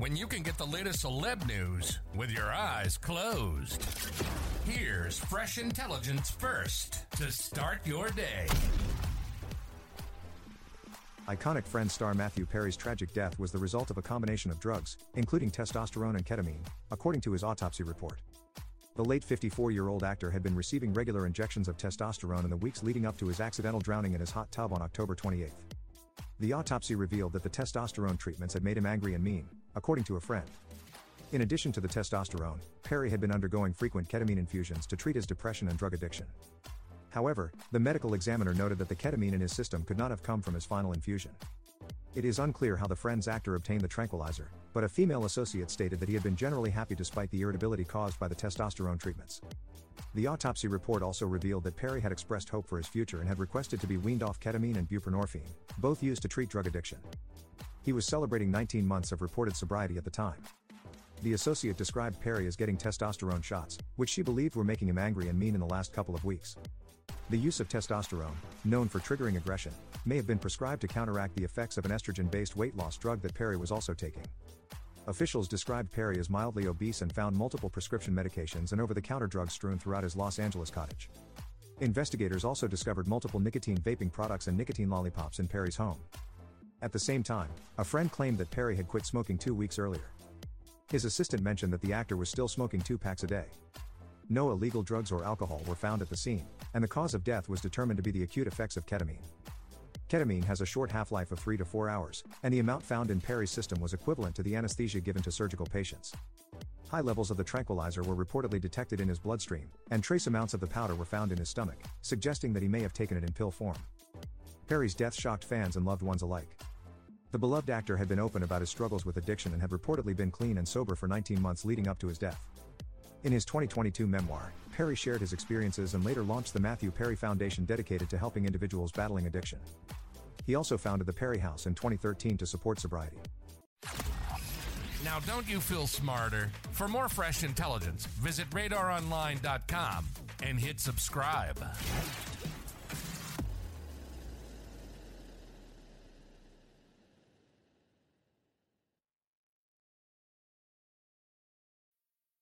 when you can get the latest celeb news with your eyes closed? Here's fresh intelligence first to start your day. Iconic Friends star Matthew Perry's tragic death was the result of a combination of drugs, including testosterone and ketamine, according to his autopsy report. The late 54 year old actor had been receiving regular injections of testosterone in the weeks leading up to his accidental drowning in his hot tub on October 28. The autopsy revealed that the testosterone treatments had made him angry and mean, according to a friend. In addition to the testosterone, Perry had been undergoing frequent ketamine infusions to treat his depression and drug addiction. However, the medical examiner noted that the ketamine in his system could not have come from his final infusion. It is unclear how the Friends actor obtained the tranquilizer, but a female associate stated that he had been generally happy despite the irritability caused by the testosterone treatments. The autopsy report also revealed that Perry had expressed hope for his future and had requested to be weaned off ketamine and buprenorphine, both used to treat drug addiction. He was celebrating 19 months of reported sobriety at the time. The associate described Perry as getting testosterone shots, which she believed were making him angry and mean in the last couple of weeks. The use of testosterone, known for triggering aggression, may have been prescribed to counteract the effects of an estrogen based weight loss drug that Perry was also taking. Officials described Perry as mildly obese and found multiple prescription medications and over the counter drugs strewn throughout his Los Angeles cottage. Investigators also discovered multiple nicotine vaping products and nicotine lollipops in Perry's home. At the same time, a friend claimed that Perry had quit smoking two weeks earlier. His assistant mentioned that the actor was still smoking two packs a day. No illegal drugs or alcohol were found at the scene, and the cause of death was determined to be the acute effects of ketamine. Ketamine has a short half life of 3 to 4 hours, and the amount found in Perry's system was equivalent to the anesthesia given to surgical patients. High levels of the tranquilizer were reportedly detected in his bloodstream, and trace amounts of the powder were found in his stomach, suggesting that he may have taken it in pill form. Perry's death shocked fans and loved ones alike. The beloved actor had been open about his struggles with addiction and had reportedly been clean and sober for 19 months leading up to his death. In his 2022 memoir, Perry shared his experiences and later launched the Matthew Perry Foundation dedicated to helping individuals battling addiction. He also founded the Perry House in 2013 to support sobriety. Now, don't you feel smarter? For more fresh intelligence, visit radaronline.com and hit subscribe.